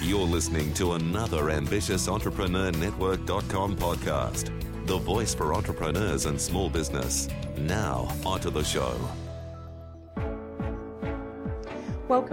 You're listening to another ambitious Entrepreneur Network.com podcast, the voice for entrepreneurs and small business. Now, onto the show.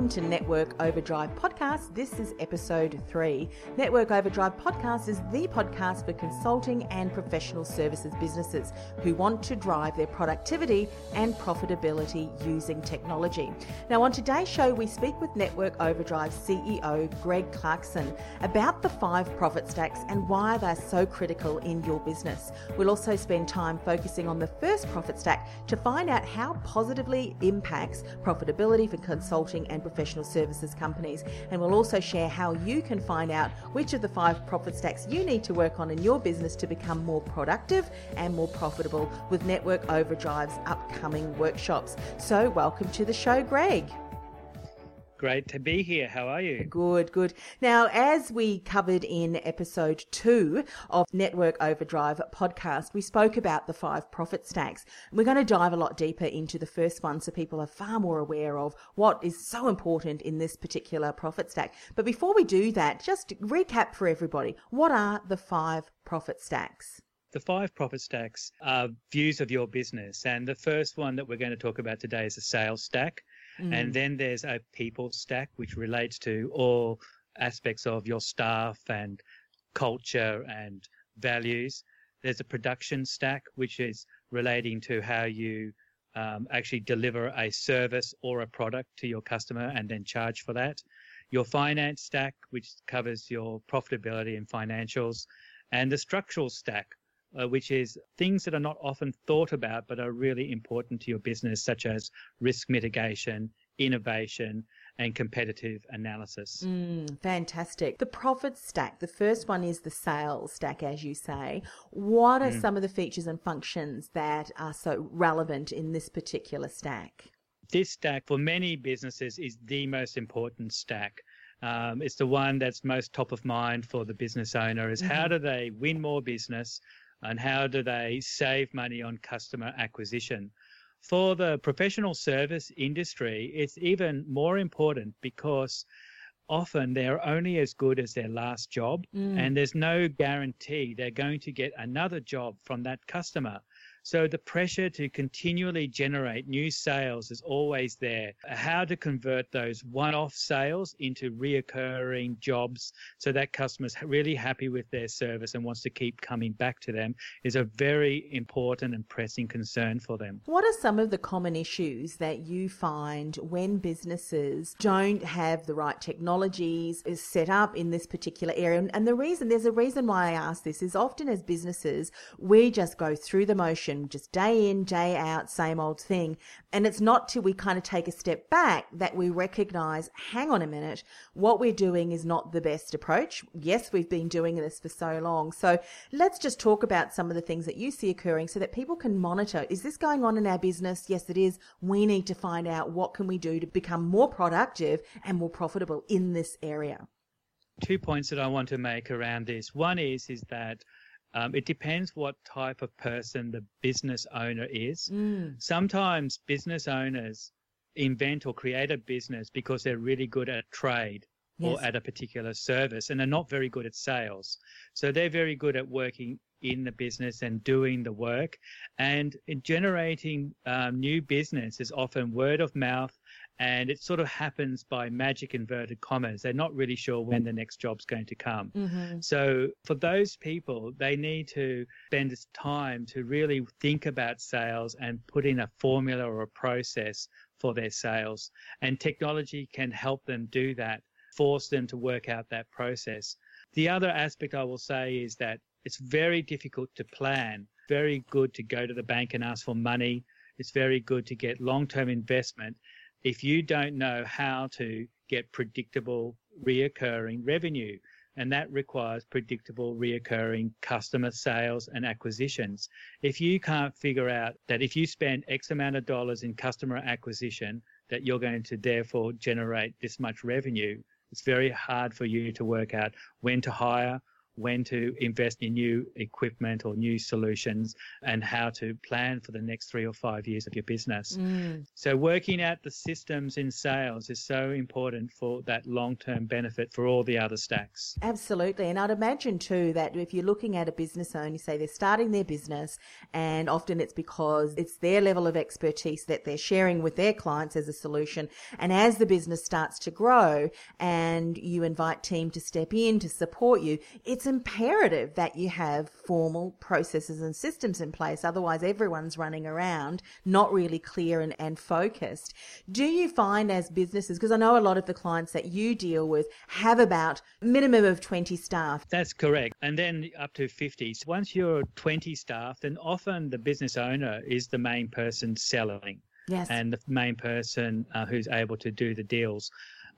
Welcome to Network Overdrive Podcast. This is episode three. Network Overdrive Podcast is the podcast for consulting and professional services businesses who want to drive their productivity and profitability using technology. Now, on today's show, we speak with Network Overdrive CEO Greg Clarkson about the five profit stacks and why they're so critical in your business. We'll also spend time focusing on the first profit stack to find out how positively impacts profitability for consulting and professional services companies. And we'll also share how you can find out which of the five profit stacks you need to work on in your business to become more productive and more profitable with Network Overdrive's upcoming workshops. So, welcome to the show, Greg. Great to be here. How are you? Good, good. Now, as we covered in episode two of Network Overdrive podcast, we spoke about the five profit stacks. We're going to dive a lot deeper into the first one so people are far more aware of what is so important in this particular profit stack. But before we do that, just recap for everybody what are the five profit stacks? The five profit stacks are views of your business. And the first one that we're going to talk about today is a sales stack. Mm. And then there's a people stack, which relates to all aspects of your staff and culture and values. There's a production stack, which is relating to how you um, actually deliver a service or a product to your customer and then charge for that. Your finance stack, which covers your profitability and financials. And the structural stack, uh, which is things that are not often thought about but are really important to your business, such as risk mitigation, innovation, and competitive analysis. Mm, fantastic. The profit stack, the first one is the sales stack, as you say. What are mm. some of the features and functions that are so relevant in this particular stack? This stack, for many businesses, is the most important stack. Um, it's the one that's most top of mind for the business owner is mm-hmm. how do they win more business and how do they save money on customer acquisition? For the professional service industry, it's even more important because often they're only as good as their last job mm. and there's no guarantee they're going to get another job from that customer. So the pressure to continually generate new sales is always there. How to convert those one-off sales into reoccurring jobs so that customers really happy with their service and wants to keep coming back to them is a very important and pressing concern for them. What are some of the common issues that you find when businesses don't have the right technologies is set up in this particular area? And the reason there's a reason why I ask this is often as businesses we just go through the motion just day in, day out, same old thing. And it's not till we kind of take a step back that we recognize, hang on a minute, what we're doing is not the best approach. Yes, we've been doing this for so long. So let's just talk about some of the things that you see occurring so that people can monitor. Is this going on in our business? Yes, it is. We need to find out what can we do to become more productive and more profitable in this area two points that I want to make around this. One is is that um, it depends what type of person the business owner is. Mm. Sometimes business owners invent or create a business because they're really good at trade yes. or at a particular service and they're not very good at sales. So they're very good at working in the business and doing the work. And generating um, new business is often word of mouth and it sort of happens by magic inverted commas. They're not really sure when the next job's going to come. Mm-hmm. So for those people, they need to spend time to really think about sales and put in a formula or a process for their sales. And technology can help them do that, force them to work out that process. The other aspect I will say is that it's very difficult to plan. Very good to go to the bank and ask for money. It's very good to get long term investment if you don't know how to get predictable reoccurring revenue. And that requires predictable reoccurring customer sales and acquisitions. If you can't figure out that if you spend X amount of dollars in customer acquisition, that you're going to therefore generate this much revenue, it's very hard for you to work out when to hire, when to invest in new equipment or new solutions and how to plan for the next three or five years of your business. Mm. So, working out the systems in sales is so important for that long term benefit for all the other stacks. Absolutely. And I'd imagine too that if you're looking at a business owner, say they're starting their business, and often it's because it's their level of expertise that they're sharing with their clients as a solution. And as the business starts to grow and you invite team to step in to support you, it's imperative that you have formal processes and systems in place. Otherwise, everyone's running around, not really clear and, and focused. Do you find as businesses, because I know a lot of the clients that you deal with have about minimum of 20 staff. That's correct. And then up to 50. So once you're 20 staff, then often the business owner is the main person selling. Yes. And the main person uh, who's able to do the deals.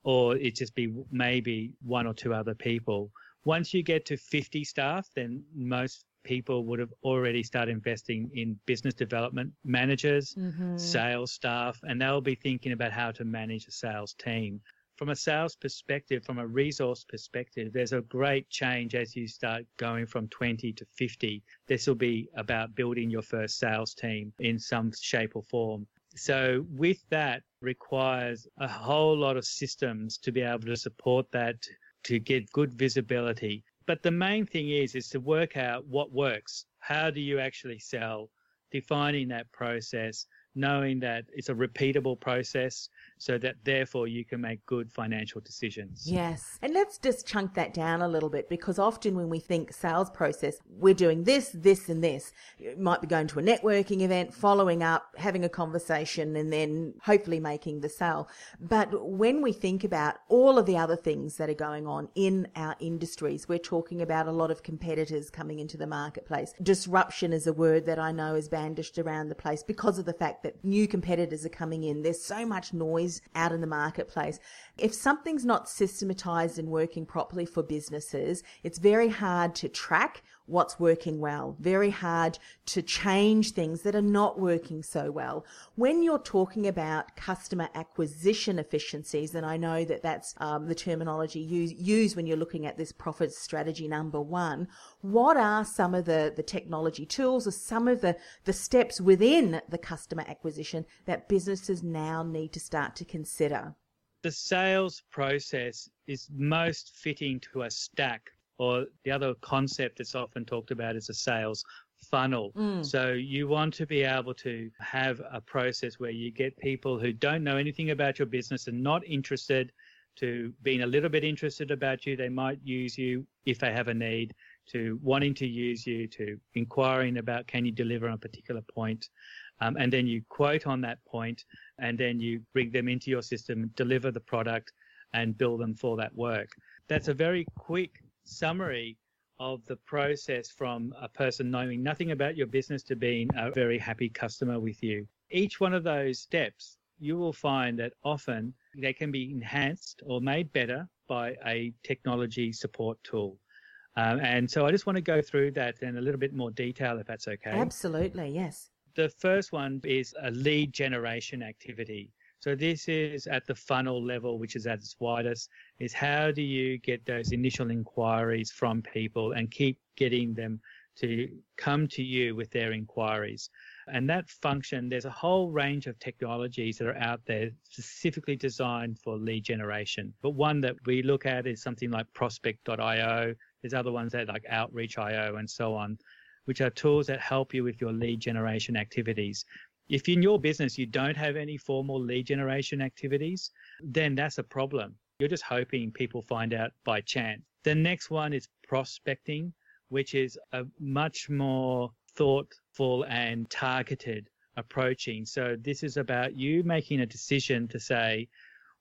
Or it just be maybe one or two other people. Once you get to 50 staff, then most people would have already started investing in business development managers, mm-hmm. sales staff, and they'll be thinking about how to manage a sales team. From a sales perspective, from a resource perspective, there's a great change as you start going from 20 to 50. This will be about building your first sales team in some shape or form. So with that requires a whole lot of systems to be able to support that to get good visibility. But the main thing is is to work out what works. How do you actually sell? Defining that process, knowing that it's a repeatable process so that therefore you can make good financial decisions. Yes. And let's just chunk that down a little bit because often when we think sales process, we're doing this, this, and this. You might be going to a networking event, following up, having a conversation, and then hopefully making the sale. But when we think about all of the other things that are going on in our industries, we're talking about a lot of competitors coming into the marketplace. Disruption is a word that I know is bandished around the place because of the fact that new competitors are coming in. There's so much noise noise out in the marketplace. If something's not systematized and working properly for businesses, it's very hard to track what's working well, very hard to change things that are not working so well. When you're talking about customer acquisition efficiencies, and I know that that's um, the terminology you use when you're looking at this profit strategy number one, what are some of the, the technology tools or some of the, the steps within the customer acquisition that businesses now need to start to consider? The sales process is most fitting to a stack or the other concept that's often talked about is a sales funnel. Mm. So you want to be able to have a process where you get people who don't know anything about your business and not interested to being a little bit interested about you. They might use you if they have a need to wanting to use you to inquiring about can you deliver on a particular point. Um, and then you quote on that point and then you bring them into your system, deliver the product and bill them for that work. That's a very quick summary of the process from a person knowing nothing about your business to being a very happy customer with you. Each one of those steps, you will find that often they can be enhanced or made better by a technology support tool. Um, and so I just want to go through that in a little bit more detail, if that's okay. Absolutely, yes. The first one is a lead generation activity. So this is at the funnel level, which is at its widest, is how do you get those initial inquiries from people and keep getting them to come to you with their inquiries. And that function, there's a whole range of technologies that are out there specifically designed for lead generation. But one that we look at is something like prospect.io. There's other ones that like outreach.io and so on, which are tools that help you with your lead generation activities. If in your business you don't have any formal lead generation activities, then that's a problem. You're just hoping people find out by chance. The next one is prospecting, which is a much more thoughtful and targeted approaching. So this is about you making a decision to say,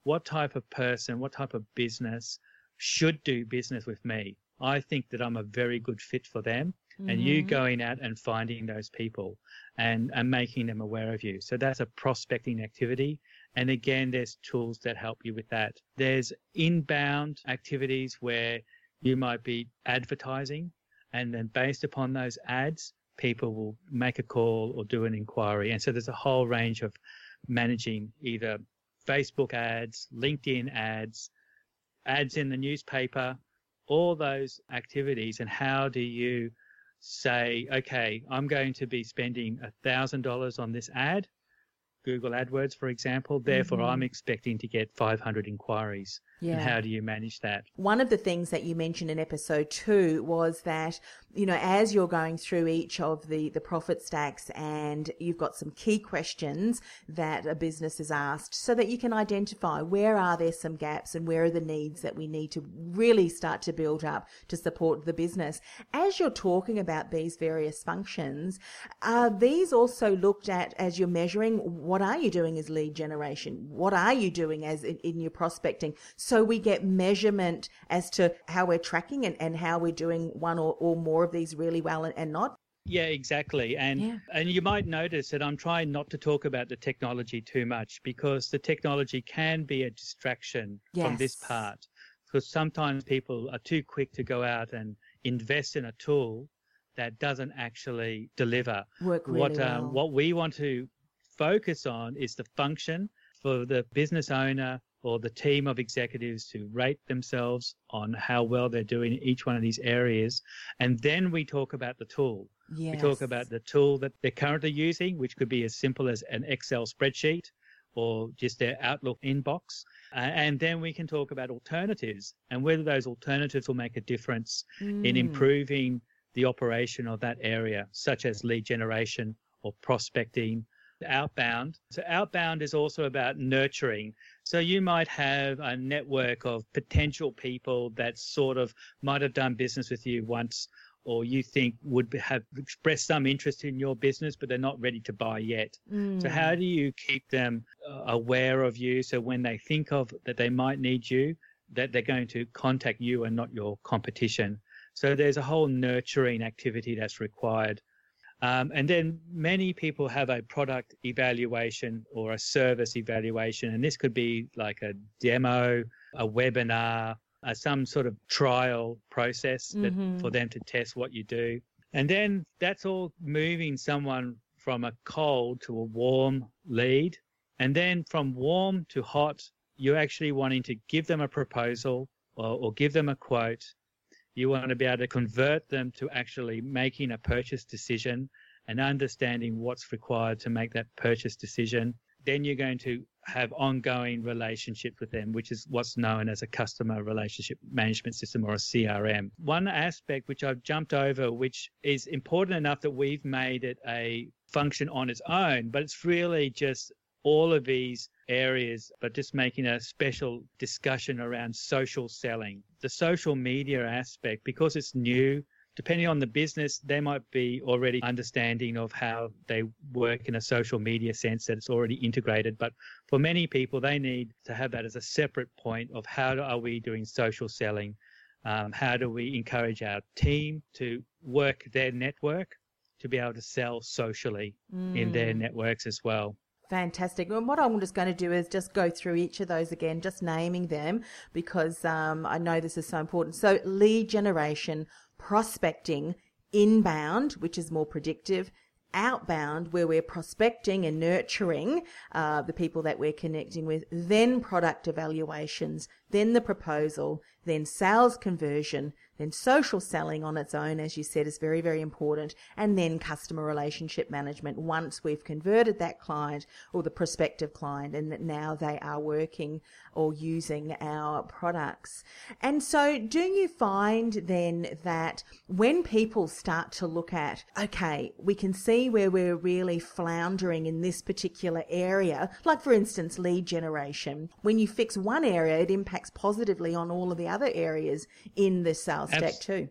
what type of person, what type of business should do business with me? I think that I'm a very good fit for them. Mm-hmm. And you mm-hmm. going out and finding those people and, and making them aware of you. So that's a prospecting activity. And again, there's tools that help you with that. There's inbound activities where you might be advertising and then based upon those ads, people will make a call or do an inquiry. And so there's a whole range of managing either Facebook ads, LinkedIn ads, ads in the newspaper, all those activities and how do you say, okay, I'm going to be spending $1,000 on this ad Google AdWords, for example. Therefore, mm-hmm. I'm expecting to get 500 inquiries. Yeah. And how do you manage that? One of the things that you mentioned in episode two was that, you know, as you're going through each of the, the profit stacks and you've got some key questions that a business is asked so that you can identify where are there some gaps and where are the needs that we need to really start to build up to support the business. As you're talking about these various functions, are these also looked at as you're measuring what are you doing as lead generation? What are you doing as in, in your prospecting? so we get measurement as to how we're tracking and, and how we're doing one or, or more of these really well and, and not. Yeah, exactly. And yeah. and you might notice that I'm trying not to talk about the technology too much because the technology can be a distraction yes. from this part. Because sometimes people are too quick to go out and invest in a tool that doesn't actually deliver. Work really what um, what we want to focus on is the function for the business owner or the team of executives to rate themselves on how well they're doing in each one of these areas. And then we talk about the tool. Yes. We talk about the tool that they're currently using, which could be as simple as an Excel spreadsheet or just their Outlook inbox. Uh, and then we can talk about alternatives and whether those alternatives will make a difference mm. in improving the operation of that area, such as lead generation or prospecting outbound. So outbound is also about nurturing. So you might have a network of potential people that sort of might have done business with you once or you think would have expressed some interest in your business, but they're not ready to buy yet. Mm. So how do you keep them uh, aware of you? So when they think of that they might need you, that they're going to contact you and not your competition. So there's a whole nurturing activity that's required um, and then many people have a product evaluation or a service evaluation, and this could be like a demo, a webinar, uh, some sort of trial process that, mm-hmm. for them to test what you do. And then that's all moving someone from a cold to a warm lead. And then from warm to hot, you're actually wanting to give them a proposal or, or give them a quote you want to be able to convert them to actually making a purchase decision and understanding what's required to make that purchase decision. Then you're going to have ongoing relationship with them, which is what's known as a customer relationship management system or a CRM. One aspect which I've jumped over, which is important enough that we've made it a function on its own, but it's really just all of these areas, but just making a special discussion around social selling. The social media aspect, because it's new, depending on the business, they might be already understanding of how they work in a social media sense that it's already integrated. But for many people, they need to have that as a separate point of how are we doing social selling? Um, how do we encourage our team to work their network to be able to sell socially mm. in their mm. networks as well? Fantastic. And what I'm just going to do is just go through each of those again, just naming them because um, I know this is so important. So, lead generation, prospecting, inbound, which is more predictive, outbound, where we're prospecting and nurturing uh, the people that we're connecting with, then product evaluations, then the proposal, then sales conversion, then social selling on its own, as you said, is very, very important. And then customer relationship management once we've converted that client or the prospective client and that now they are working or using our products. And so do you find then that when people start to look at, okay, we can see where we're really floundering in this particular area, like for instance, lead generation, when you fix one area, it impacts positively on all of the other areas in the sales Abs- too.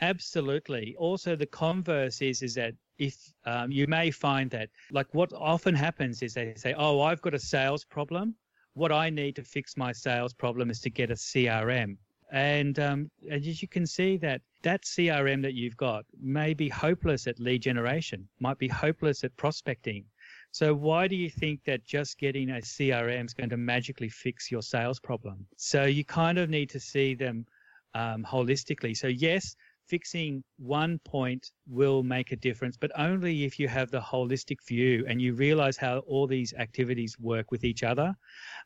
Absolutely. Also, the converse is is that if um, you may find that, like what often happens is they say, "Oh, I've got a sales problem. What I need to fix my sales problem is to get a CRM." And um, as you can see, that that CRM that you've got may be hopeless at lead generation, might be hopeless at prospecting. So why do you think that just getting a CRM is going to magically fix your sales problem? So you kind of need to see them um, holistically. So, yes, fixing one point will make a difference, but only if you have the holistic view and you realize how all these activities work with each other.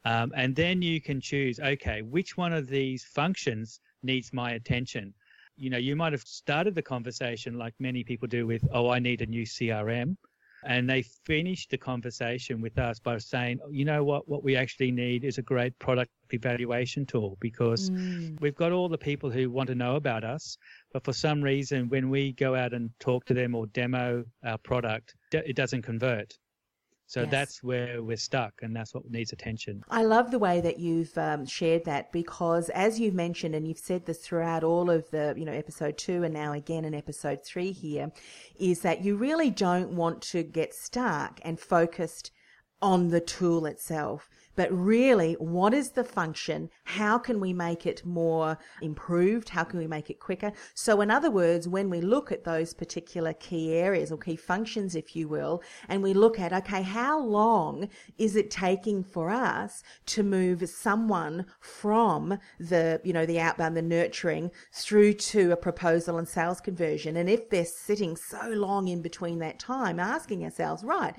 Um, and then you can choose, okay, which one of these functions needs my attention. You know, you might have started the conversation like many people do with, oh, I need a new CRM. And they finished the conversation with us by saying, oh, you know what, what we actually need is a great product evaluation tool because mm. we've got all the people who want to know about us. But for some reason, when we go out and talk to them or demo our product, it doesn't convert. So yes. that's where we're stuck, and that's what needs attention. I love the way that you've um, shared that because, as you've mentioned, and you've said this throughout all of the, you know, episode two and now again in episode three here, is that you really don't want to get stuck and focused on the tool itself but really what is the function? How can we make it more improved? How can we make it quicker? So in other words when we look at those particular key areas or key functions if you will and we look at okay how long is it taking for us to move someone from the you know the outbound um, the nurturing through to a proposal and sales conversion? And if they're sitting so long in between that time asking ourselves right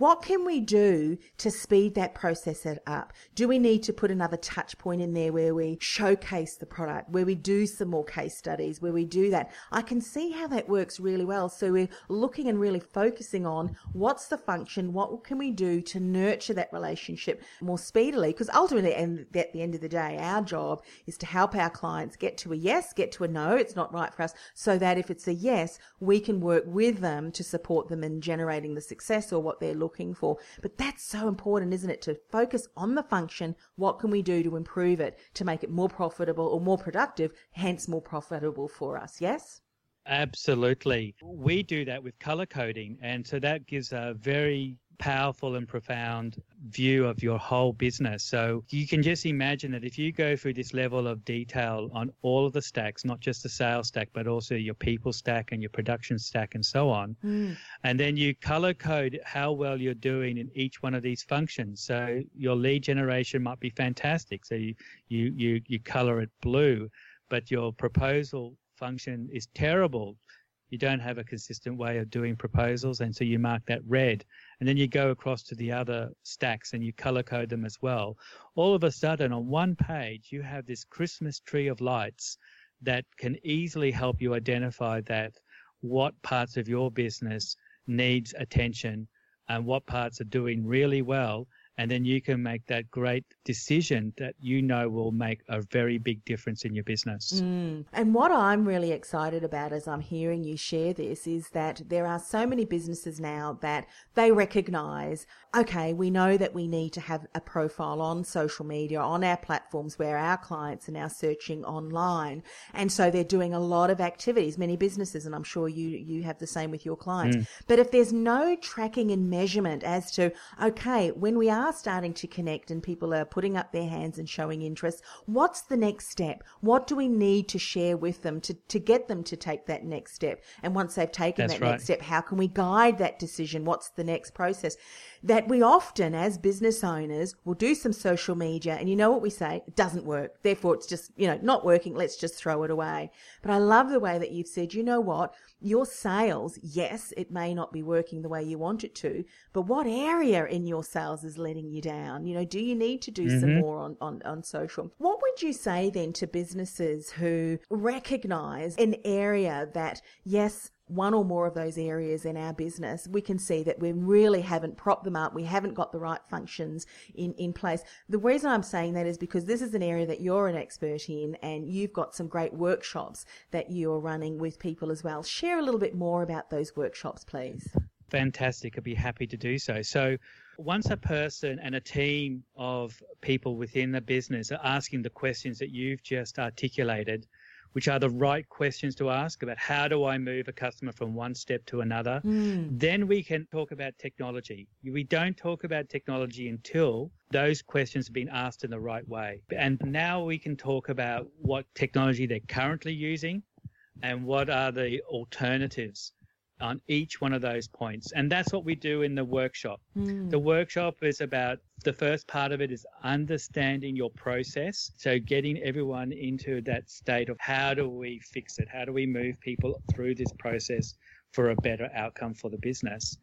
what can we do to speed that process up? Do we need to put another touch point in there where we showcase the product, where we do some more case studies, where we do that? I can see how that works really well. So we're looking and really focusing on what's the function, what can we do to nurture that relationship more speedily? Because ultimately, and at the end of the day, our job is to help our clients get to a yes, get to a no, it's not right for us, so that if it's a yes, we can work with them to support them in generating the success or what they're looking looking for. But that's so important, isn't it? To focus on the function. What can we do to improve it to make it more profitable or more productive, hence more profitable for us? Yes? Absolutely. We do that with color coding. And so that gives a very powerful and profound view of your whole business. So you can just imagine that if you go through this level of detail on all of the stacks, not just the sales stack, but also your people stack and your production stack and so on, mm. and then you color code how well you're doing in each one of these functions. So your lead generation might be fantastic. So you, you, you, you color it blue, but your proposal function is terrible you don't have a consistent way of doing proposals, and so you mark that red. And then you go across to the other stacks and you color code them as well. All of a sudden, on one page, you have this Christmas tree of lights that can easily help you identify that what parts of your business needs attention and what parts are doing really well and then you can make that great decision that you know will make a very big difference in your business. Mm. And what I'm really excited about as I'm hearing you share this is that there are so many businesses now that they recognize, okay, we know that we need to have a profile on social media, on our platforms where our clients are now searching online. And so they're doing a lot of activities, many businesses, and I'm sure you, you have the same with your clients. Mm. But if there's no tracking and measurement as to, okay, when we are are starting to connect and people are putting up their hands and showing interest, what's the next step? What do we need to share with them to, to get them to take that next step? And once they've taken That's that right. next step, how can we guide that decision? What's the next process? That we often, as business owners, will do some social media and you know what we say? It doesn't work. Therefore, it's just, you know, not working. Let's just throw it away. But I love the way that you've said, you know what? Your sales, yes, it may not be working the way you want it to, but what area in your sales is letting you down? You know, do you need to do mm-hmm. some more on, on, on social? What would you say then to businesses who recognize an area that, yes, one or more of those areas in our business, we can see that we really haven't propped them up. We haven't got the right functions in, in place. The reason I'm saying that is because this is an area that you're an expert in and you've got some great workshops that you're running with people as well. Share a little bit more about those workshops, please. Fantastic. I'd be happy to do so. So, once a person and a team of people within the business are asking the questions that you've just articulated, which are the right questions to ask about how do I move a customer from one step to another. Mm. Then we can talk about technology. We don't talk about technology until those questions have been asked in the right way. And now we can talk about what technology they're currently using and what are the alternatives on each one of those points. And that's what we do in the workshop. Mm. The workshop is about the first part of it is understanding your process. So getting everyone into that state of how do we fix it? How do we move people through this process for a better outcome for the business?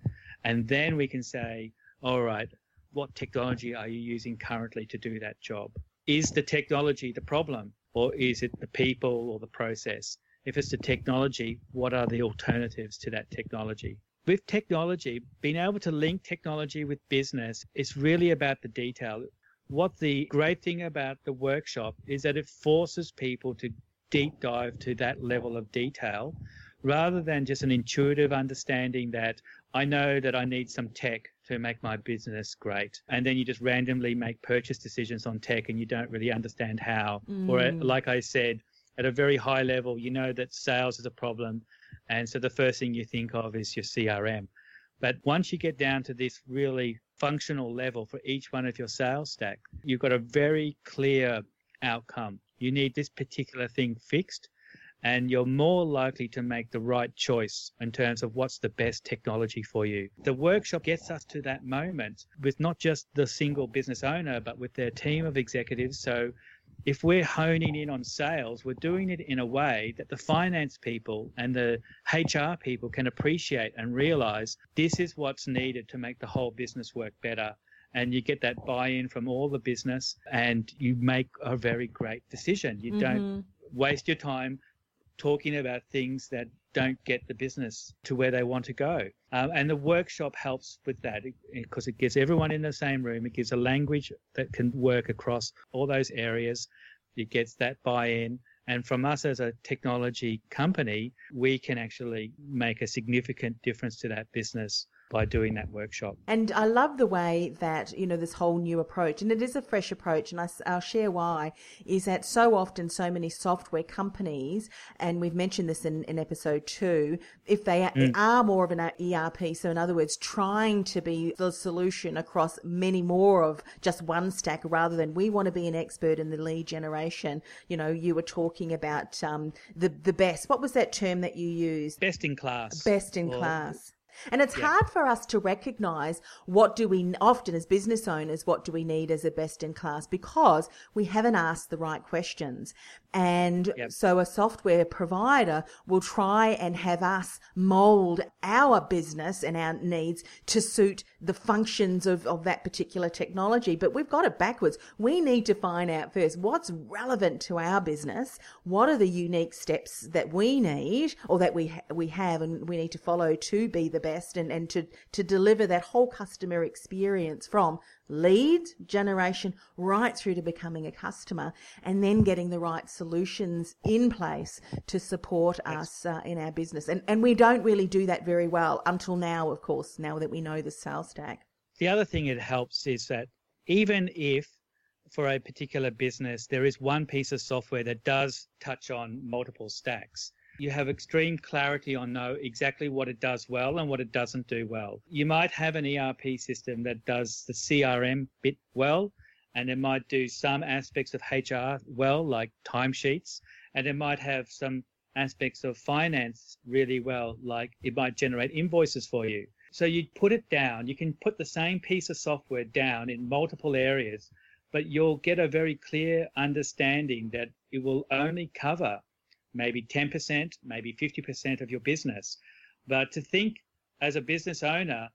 And then we can say, all right, what technology are you using currently to do that job? Is the technology the problem? or is it the people or the process? If it's the technology, what are the alternatives to that technology? With technology, being able to link technology with business is really about the detail. What the great thing about the workshop is that it forces people to deep dive to that level of detail rather than just an intuitive understanding that I know that I need some tech to make my business great. And then you just randomly make purchase decisions on tech and you don't really understand how. Mm. Or, like I said, at a very high level, you know that sales is a problem. And so the first thing you think of is your CRM. But once you get down to this really functional level for each one of your sales stack, you've got a very clear outcome. You need this particular thing fixed and you're more likely to make the right choice in terms of what's the best technology for you. The workshop gets us to that moment with not just the single business owner, but with their team of executives. So if we're honing in on sales, we're doing it in a way that the finance people and the HR people can appreciate and realize this is what's needed to make the whole business work better. And you get that buy in from all the business and you make a very great decision. You mm-hmm. don't waste your time talking about things that don't get the business to where they want to go. Um, and the workshop helps with that because it, gets everyone in the same room. It gives a language that can work across all those areas. It gets that buy in. And from us as a technology company, we can actually make a significant difference to that business by doing that workshop. And I love the way that, you know, this whole new approach, and it is a fresh approach, and I, will share why, is that so often so many software companies, and we've mentioned this in, in episode two, if they mm. are more of an ERP, so in other words, trying to be the solution across many more of just one stack rather than we want to be an expert in the lead generation. You know, you were talking about um, the, the best. What was that term that you used? Best in class. Best in or, class and it's yeah. hard for us to recognize what do we often as business owners, what do we need as a best in class because we haven't asked the right questions. And yep. so a software provider will try and have us mold our business and our needs to suit the functions of, of that particular technology. But we've got it backwards. We need to find out first what's relevant to our business. What are the unique steps that we need or that we, ha- we have and we need to follow to be the best and, and to, to deliver that whole customer experience from lead generation right through to becoming a customer and then getting the right solutions in place to support us uh, in our business. And, and we don't really do that very well until now, of course, now that we know the sales stack. The other thing it helps is that even if for a particular business there is one piece of software that does touch on multiple stacks, you have extreme clarity on know exactly what it does well and what it doesn't do well. You might have an ERP system that does the CRM bit well, and it might do some aspects of HR well, like timesheets, and it might have some aspects of finance really well, like it might generate invoices for you. So you put it down, you can put the same piece of software down in multiple areas, but you'll get a very clear understanding that it will only cover maybe 10%, maybe 50% of your business. But to think as a business owner,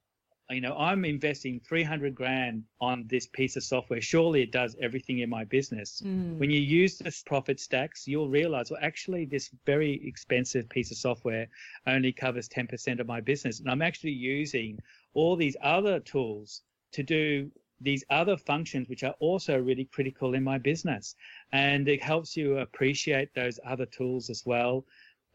you know, I'm investing 300 grand on this piece of software. Surely it does everything in my business. Mm. When you use the profit stacks, you'll realize, well, actually, this very expensive piece of software only covers 10% of my business. And I'm actually using all these other tools to do these other functions which are also really critical in my business and it helps you appreciate those other tools as well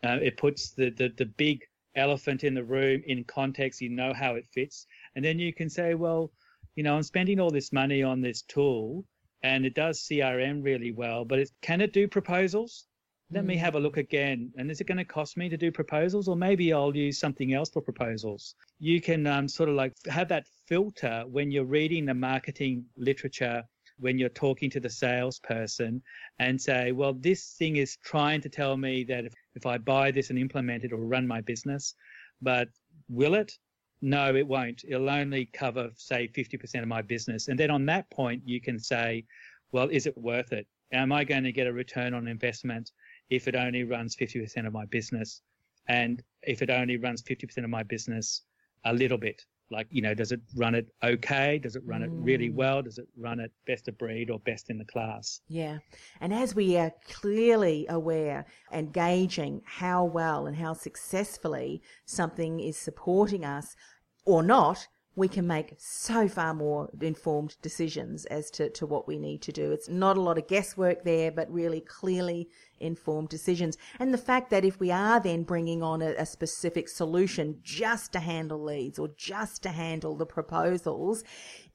uh, it puts the, the the big elephant in the room in context you know how it fits and then you can say well you know i'm spending all this money on this tool and it does crm really well but it, can it do proposals let me mm. have a look again. And is it going to cost me to do proposals? Or maybe I'll use something else for proposals. You can um, sort of like have that filter when you're reading the marketing literature, when you're talking to the salesperson, and say, well, this thing is trying to tell me that if, if I buy this and implement it, it'll run my business. But will it? No, it won't. It'll only cover, say, 50% of my business. And then on that point, you can say, well, is it worth it? Am I going to get a return on investment? if it only runs 50% of my business and if it only runs 50% of my business a little bit like you know does it run it okay does it run it really Mm. well does it run it best of breed or best in the class Yeah. And as we are clearly aware and gauging how well and how successfully something is supporting us or not, we can make so far more informed decisions as to, to what we need to do. It's not a lot of guesswork there, but really clearly informed decisions. And the fact that if we are then bringing on a, a specific solution just to handle leads or just to handle the proposals,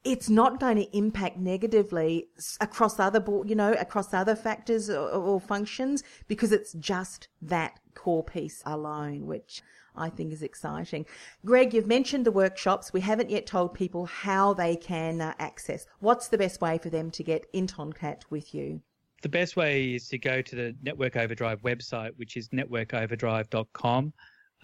it's not going to impact negatively across other, you know, across other factors or, or functions because it's just that core piece alone, which I think is exciting. Greg, you've mentioned the workshops. We haven't yet told people how they can uh, access. What's the best way for them to get in contact with you? the best way is to go to the network overdrive website which is networkoverdrive.com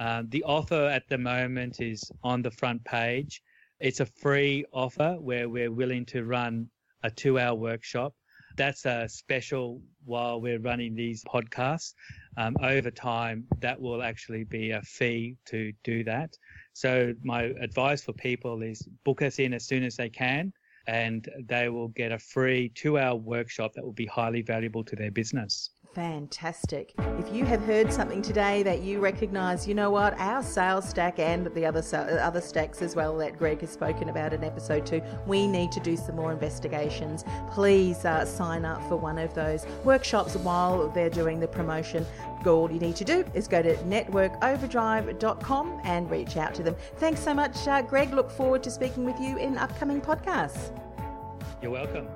um, the offer at the moment is on the front page it's a free offer where we're willing to run a two hour workshop that's a special while we're running these podcasts um, over time that will actually be a fee to do that so my advice for people is book us in as soon as they can and they will get a free two hour workshop that will be highly valuable to their business. Fantastic. If you have heard something today that you recognise, you know what, our sales stack and the other other stacks as well that Greg has spoken about in episode two, we need to do some more investigations. Please uh, sign up for one of those workshops while they're doing the promotion. All you need to do is go to networkoverdrive.com and reach out to them. Thanks so much, uh, Greg. Look forward to speaking with you in upcoming podcasts. You're welcome.